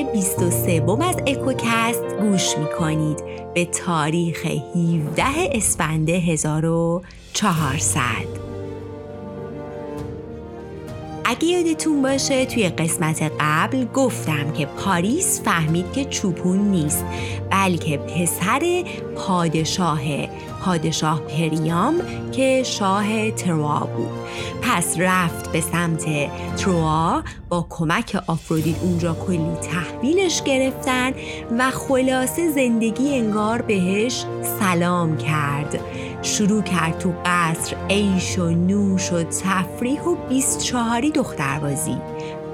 قسمت 23 از اکوکست گوش می‌کنید به تاریخ 17 اسفند 1400 اگه یادتون باشه توی قسمت قبل گفتم که پاریس فهمید که چوپون نیست. بلکه پسر پادشاه پادشاه پریام که شاه تروا بود. پس رفت به سمت تروا با کمک آفرودیت اونجا کلی تحویلش گرفتن و خلاصه زندگی انگار بهش سلام کرد. شروع کرد تو قصر عیش و نوش و تفریح و بیست چهاری دختربازی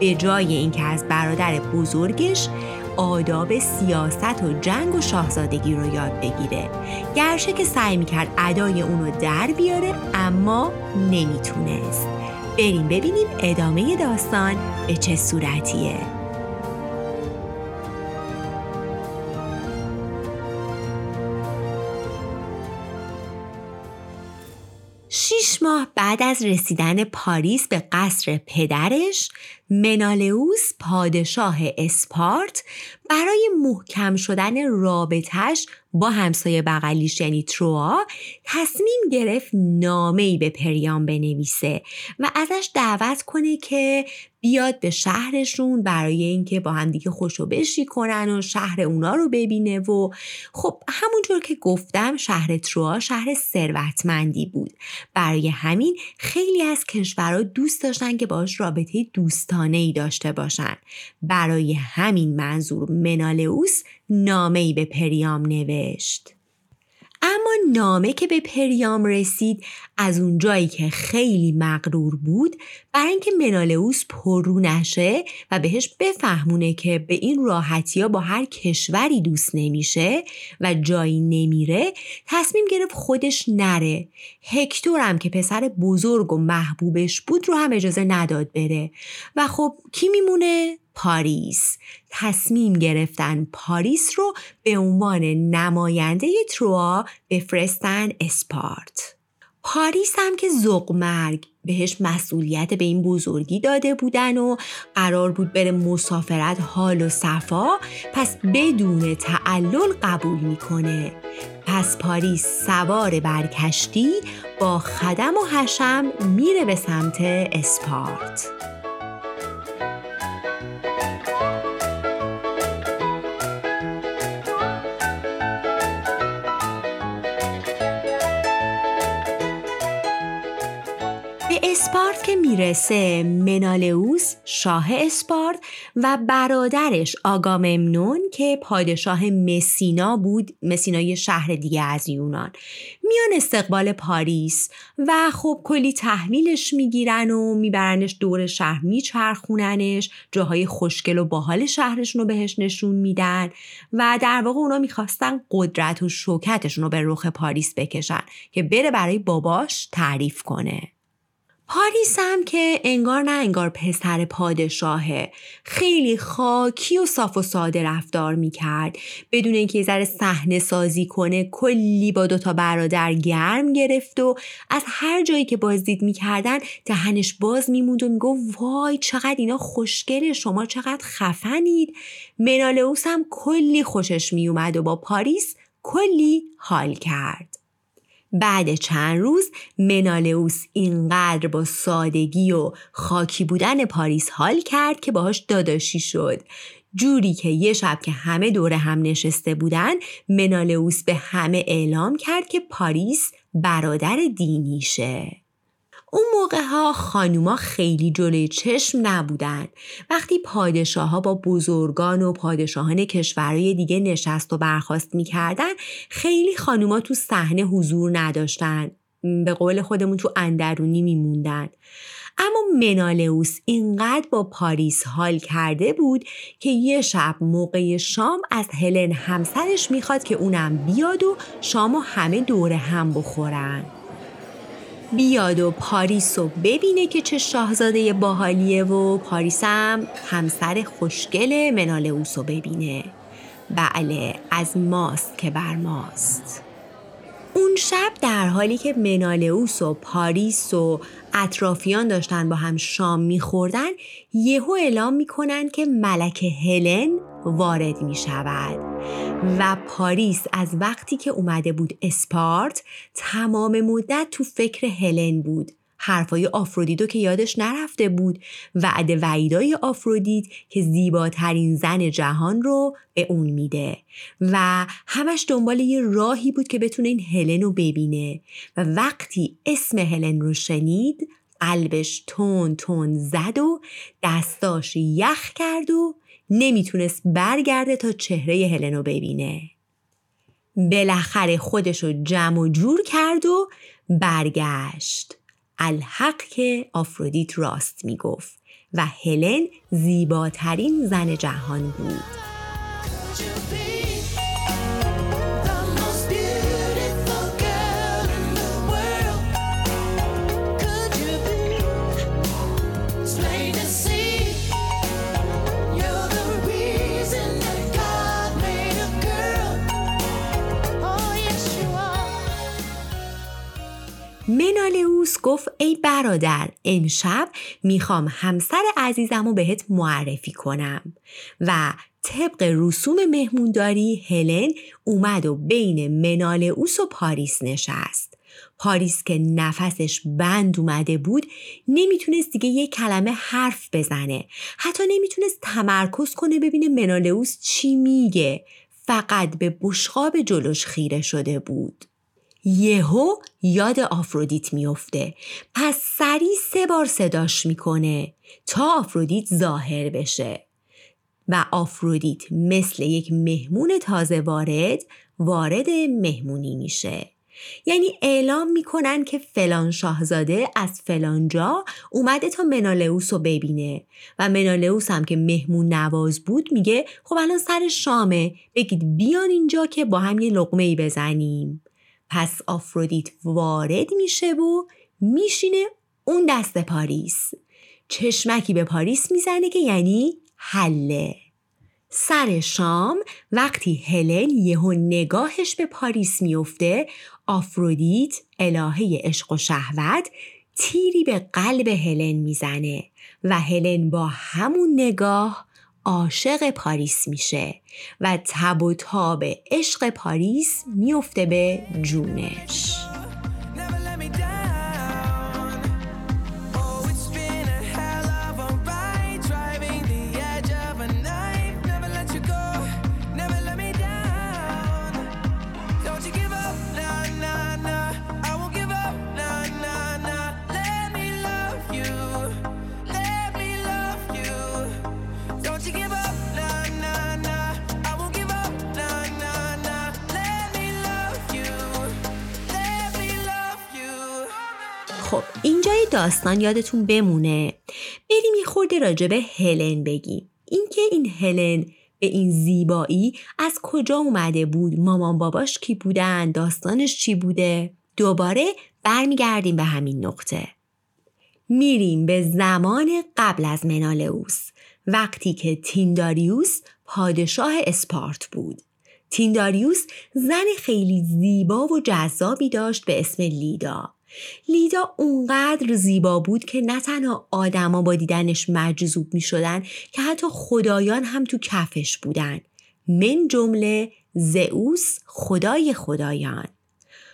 به جای اینکه از برادر بزرگش آداب سیاست و جنگ و شاهزادگی رو یاد بگیره. گرشه که سعی می‌کرد ادای اونو در بیاره اما نمی‌تونست. بریم ببینیم ادامه داستان به چه صورتیه. شیش ماه بعد از رسیدن پاریس به قصر پدرش منالئوس پادشاه اسپارت برای محکم شدن رابطش با همسایه بغلیش یعنی تروا تصمیم گرفت نامه‌ای به پریام بنویسه و ازش دعوت کنه که بیاد به شهرشون برای اینکه با هم دیگه خوشو بشی کنن و شهر اونا رو ببینه و خب همونطور که گفتم شهر تروا شهر ثروتمندی بود. برای همین خیلی از کشورها دوست داشتن که باش رابطه دوستانه ای داشته باشن برای همین منظور منالئوس نامه به پریام نوشت. اما نامه که به پریام رسید از اون جایی که خیلی مغرور بود برای اینکه منالئوس پررو نشه و بهش بفهمونه که به این راحتی ها با هر کشوری دوست نمیشه و جایی نمیره تصمیم گرفت خودش نره. هکتور هم که پسر بزرگ و محبوبش بود رو هم اجازه نداد بره. و خب کی میمونه؟ پاریس. تصمیم گرفتن پاریس رو به عنوان نماینده تروا بفرستن اسپارت. پاریس هم که ذوق‌مرگ بهش مسئولیت به این بزرگی داده بودن و قرار بود بره مسافرت حال و صفا پس بدون تعلل قبول می‌کنه. پس پاریس سوار بر کشتی با خدم و حشم میره به سمت اسپارت. اسپارت که می‌رسه منالئوس شاه اسپارت و برادرش آگاممنون که پادشاه مسینا بود مسینای شهر دیگه از یونان. میان استقبال پاریس و خب کلی تحویلش می‌گیرن و میبرنش دور شهر میچرخوننش جاهای خوشگل و باحال شهرشون رو بهش نشون میدن و در واقع اونا می‌خواستن قدرت و شوکتشون رو به رخ پاریس بکشن که بره برای باباش تعریف کنه. پاریس هم که انگار نه انگار پسر پادشاهه. خیلی خاکی و صاف و ساده رفتار می‌کرد. بدون اینکه ذره صحنه سازی کنه کلی با دوتا برادر گرم گرفت و از هر جایی که بازدید می‌کردن دهنش باز میموند و میگو وای چقدر اینا خوشگله شما چقدر خفنید. منالئوس هم کلی خوشش میومد و با پاریس کلی حال کرد. بعد چند روز منالئوس اینقدر با سادگی و خاکی بودن پاریس حال کرد که باهاش داداشی شد. جوری که یه شب که همه دور هم نشسته بودن منالئوس به همه اعلام کرد که پاریس برادر دینیشه. اون موقع ها خانوما خیلی جلوی چشم نبودن. وقتی پادشاه ها با بزرگان و پادشاهان کشورهای دیگه نشست و برخواست می‌کردن خیلی خانوما تو صحنه حضور نداشتن. به قول خودمون تو اندرونی میموندن. اما منالئوس اینقدر با پاریس حال کرده بود که یه شب موقع شام از هلن همسرش می‌خواد که اونم بیاد و شام و همه دور هم بخورن. بیاد و پاریس رو ببینه که چه شاهزاده باحالیه و پاریس هم همسر خوشگل منالئوس رو ببینه. بله از ماست که بر ماست. اون شب در حالی که منالئوس و پاریس و اطرافیان داشتن با هم شام میخوردن یهو اعلام می‌کنن که ملک هلن وارد می شود و پاریس از وقتی که اومده بود اسپارت تمام مدت تو فکر هلن بود. حرفای آفرودیدو که یادش نرفته بود وعده وعیدای آفرودیت که زیباترین زن جهان رو به اون میده. و همش دنبال یه راهی بود که بتونه این هلن رو ببینه. و وقتی اسم هلن رو شنید قلبش تون تون زد و دستاش یخ کرد و نمی‌تونست برگرده تا چهره هلن رو ببینه. بالاخره خودش رو جمع و جور کرد و برگشت. الحق که آفرودیت راست می‌گفت و هلن زیباترین زن جهان بود. گفت ای برادر امشب می‌خوام همسر عزیزم رو بهت معرفی کنم. و طبق رسوم مهمونداری هلن اومد و بین منالئوس و پاریس نشست. پاریس که نفسش بند اومده بود نمی‌تونست دیگه یه کلمه حرف بزنه. حتی نمی‌تونست تمرکز کنه ببینه منالئوس چی میگه. فقط به بشقاب جلوش خیره شده بود. یهو یاد آفرودیت میفته پس سری سه بار صداش می‌کنه تا آفرودیت ظاهر بشه. و آفرودیت مثل یک مهمون تازه وارد وارد مهمونی میشه. یعنی اعلام می‌کنن که فلان شاهزاده از فلان جا اومده تا منالئوس رو ببینه. و منالئوس هم که مهمون نواز بود میگه خب الان سر شامه. بگید بیان اینجا که با هم یه لقمه ای بزنیم. پس آفرودیت وارد میشه و میشینه اون دست پاریس. چشمکی به پاریس می‌زنه که یعنی حله. سر شام وقتی هلن یهو نگاهش به پاریس میفته آفرودیت الهه عشق و شهوت تیری به قلب هلن می‌زنه و هلن با همون نگاه عاشق پاریس میشه و تب و تاب عشق پاریس میفته به جونش. خب اینجای داستان یادتون بمونه. بریم یه خورده راجع به هلن بگیم. اینکه این هلن به این زیبایی از کجا اومده بود؟ مامان باباش کی بودن؟ داستانش چی بوده؟ دوباره برمیگردیم به همین نقطه. میریم به زمان قبل از منالئوس وقتی که تینداریوس پادشاه اسپارت بود. تینداریوس زن خیلی زیبا و جذابی داشت به اسم لیدا. لیدا اونقدر زیبا بود که نه تنها آدما با دیدنش مجذوب می شدن که حتی خدایان هم تو کفش بودن. من جمله زئوس خدای خدایان.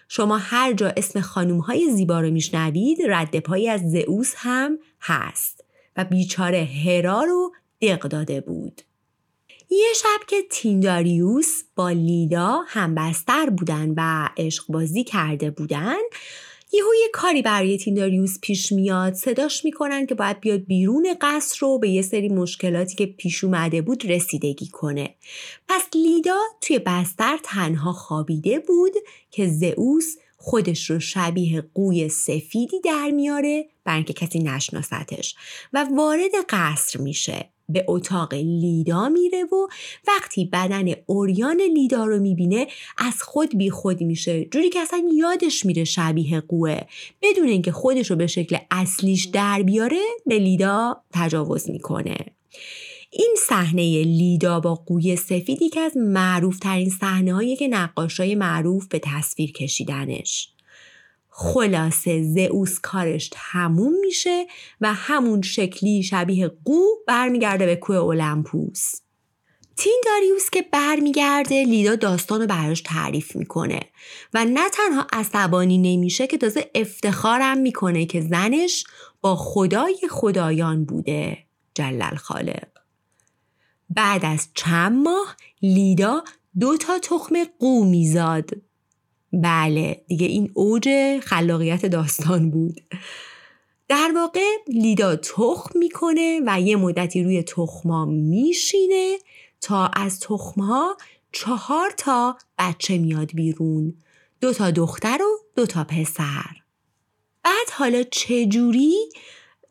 شما هر جا اسم خانوم های زیبا رو میشنوید رد پایی از زئوس هم هست و بیچاره هرا رو دق داده بود. یه شب که تینداریوس با لیدا هم بستر بودن و عشق بازی کرده بودن یهو یه کاری برای تینداریوس پیش میاد. صداش می‌کنن که باید بیاد بیرون قصر رو به یه سری مشکلاتی که پیش اومده بود رسیدگی کنه. پس لیدا توی بستر تنها خوابیده بود که زئوس خودش رو شبیه قوی سفیدی در میاره برای اینکه کسی نشناستش و وارد قصر میشه. به اتاق لیدا میره و وقتی بدن اوریان لیدا رو می‌بینه از خود بی خود میشه. جوری که اصلا یادش میره شبیه قوه. بدون اینکه خودش رو به شکل اصلیش در بیاره به لیدا تجاوز می‌کنه. این صحنه لیدا با قوی سفیدی که از معروف ترین صحنه هایی که نقاشای معروف به تصویر کشیدنش. خلاصه زئوس کارش تموم میشه و همون شکلی شبیه قو برمیگرده به کوه اولمپوس. تین داریوس که برمیگرده لیدا داستان رو براش تعریف می‌کنه و نه تنها عصبانی نمیشه که تازه افتخارم می‌کنه که زنش با خدای خدایان بوده جلل خالق. بعد از چند ماه لیدا دو تا تخم قو میزاد. بله دیگه این اوج خلاقیت داستان بود. در واقع لیدا تخم می‌کنه و یه مدتی روی تخما میشینه تا از تخمها چهار تا بچه میاد بیرون. دو تا دختر و دو تا پسر. بعد حالا چجوری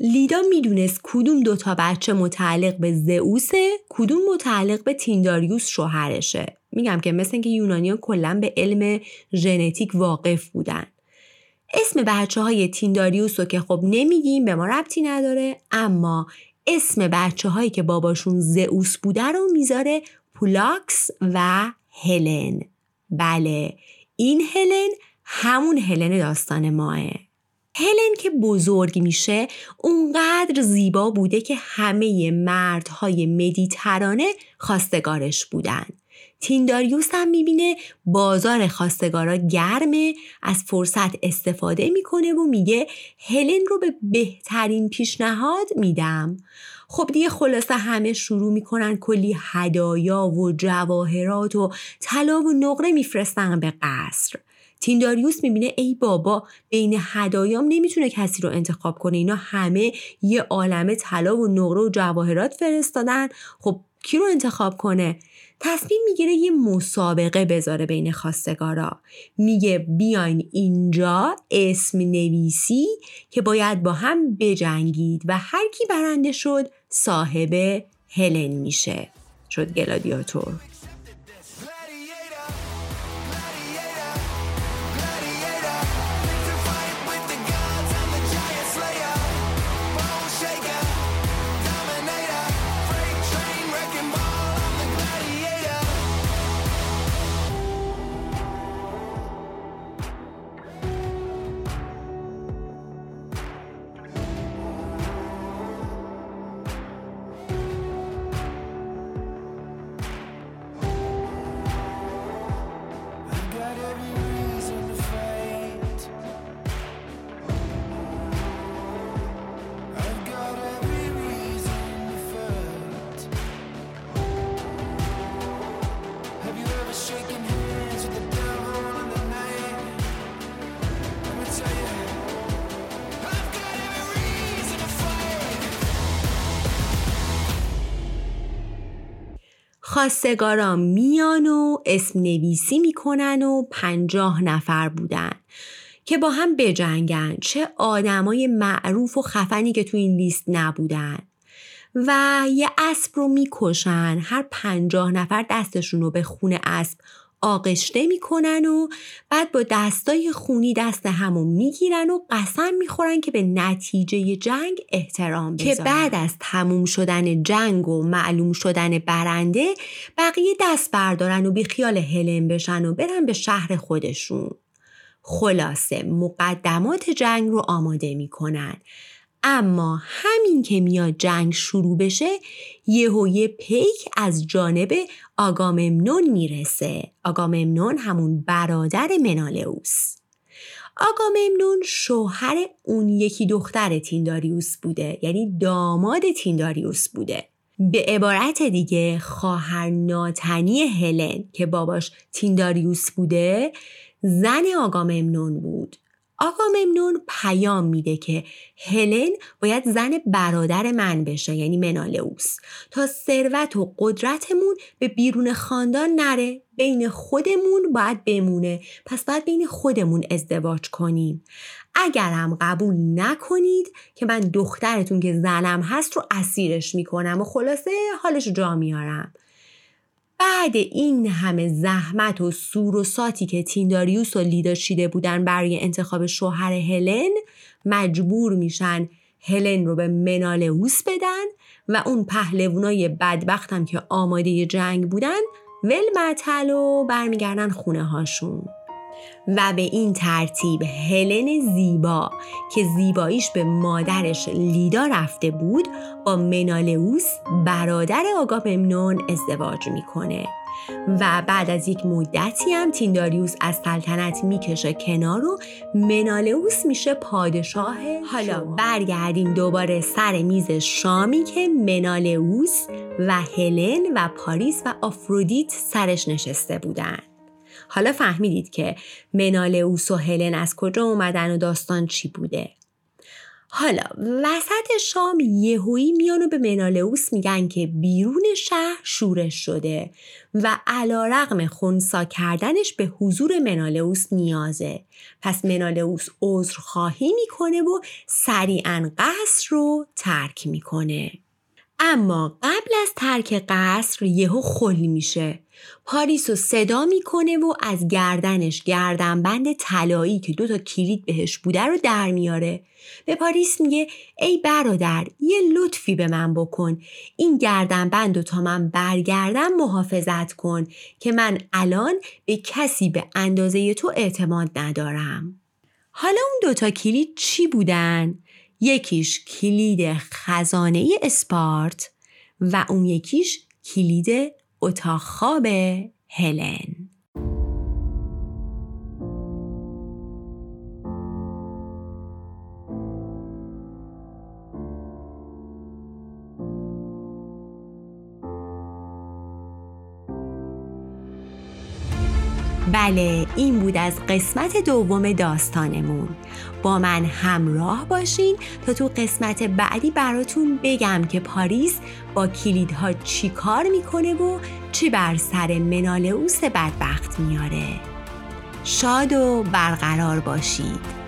لیدا می‌دونست کدوم دو تا بچه متعلق به زئوسه کدوم متعلق به تینداریوس شوهرشه. میگم که مثل اینکه یونانیان کلا به علم ژنتیک واقف بودن. اسم بچه های تینداریوس رو که خب نمیگیم به ما ربطی نداره اما اسم بچه هایی که باباشون زئوس بوده رو می‌ذاره پولاکس و هلن. بله این هلن همون هلن داستان ماه. هلن که بزرگ میشه اونقدر زیبا بوده که همه مردهای مدیترانه خواستگارش بودن. تینداریوس هم می‌بینه بازار خواستگارا گرمه از فرصت استفاده می‌کنه و میگه هلن رو به بهترین پیشنهاد میدم. خب دیگه خلاصه همه شروع می‌کنن کلی هدایا و جواهرات و طلا و نقره میفرستن به قصر. تینداریوس می‌بینه ای بابا بین هدایام نمی‌تونه کسی رو انتخاب کنه. اینا همه یه عالمه طلا و نقره و جواهرات فرستادن. خب کی رو انتخاب کنه؟ تصمیم می‌گیره یه مسابقه بذاره بین خواستگارا. میگه بیاین اینجا اسم نویسی که باید با هم بجنگید و هر کی برنده شد صاحب هلن میشه. شد گلادیاتور. خواستگارا میان و اسم نویسی می‌کنن و پنجاه نفر بودن که با هم بجنگن. چه آدمای معروف و خفنی که تو این لیست نبودن. و یه اسب رو می‌کشن. هر پنجاه نفر دستشون رو به خون اسب آغشته می‌کنن و بعد با دستای خونی دست همو می‌گیرن و قسم می‌خورن که به نتیجه جنگ احترام بذارن. که بعد از تموم شدن جنگ و معلوم شدن برنده بقیه دست بردارن و بی خیال هلن بشن و برن به شهر خودشون. خلاصه مقدمات جنگ رو آماده می‌کنن. اما همین که میاد جنگ شروع بشه یهو یه پیک از جانب آگاممنون می‌رسه. آگاممنون همون برادر منالئوس. آگاممنون شوهر اون یکی دختر تینداریوس بوده یعنی داماد تینداریوس بوده. به عبارت دیگه خواهر ناتنی هلن که باباش تینداریوس بوده زن آگاممنون بود. آقا ممنون پیام میده که هلن باید زن برادر من بشه یعنی منالئوس. تا ثروت و قدرتمون به بیرون خاندان نره بین خودمون باید بمونه. پس باید بین خودمون ازدواج کنیم. اگرم قبول نکنید که من دخترتون که زنم هست رو اسیرش می‌کنم و خلاصه حالش رو جا میارم. بعد این همه زحمت و سور و ساتی که تینداریوس و لیدا چیده بودن برای انتخاب شوهر هلن مجبور میشن هلن رو به منالئوس بدن و اون پهلوانای بدبختم که آماده جنگ بودن ول معطل و برمیگردن خونه هاشون و به این ترتیب هلن زیبا که زیباییش به مادرش لیدا رفته بود با منالئوس برادر آگاممنون ازدواج می‌کنه. و بعد از یک مدتی هم تینداریوس از سلطنت می‌کشه کنار و منالئوس میشه پادشاه حالا برگردیم دوباره سر میز شامی که منالئوس و هلن و پاریس و آفرودیت سرش نشسته بودن. حالا فهمیدید که منالئوس و هلن از کجا اومدن و داستان چی بوده. حالا وسط شام یهویی میان و به منالئوس میگن که بیرون شهر شورش شده و علا رقم خونسا کردنش به حضور منالئوس نیازه. پس منالئوس عذرخواهی می‌کنه و سریعا قصر رو ترک می‌کنه. اما قبل از ترک قصر یهو خلی میشه. پاریس رو صدا می‌کنه و از گردنش گردنبند طلایی که دو تا کلید بهش بوده رو در میاره. به پاریس میگه ای برادر یه لطفی به من بکن. این گردنبند رو تا من برگردم محافظت کن که من الان به کسی به اندازه تو اعتماد ندارم. حالا اون دوتا کلید چی بودن؟ یکیش کلید خزانه اسپارت و اون یکیش کلید اتاق خواب هلن. بله این بود از قسمت دوم داستانمون. با من همراه باشین تا تو قسمت بعدی براتون بگم که پاریس با کلیدها چی کار می‌کنه و چی بر سر منالئوس بدبخت میاره شاد و برقرار باشید.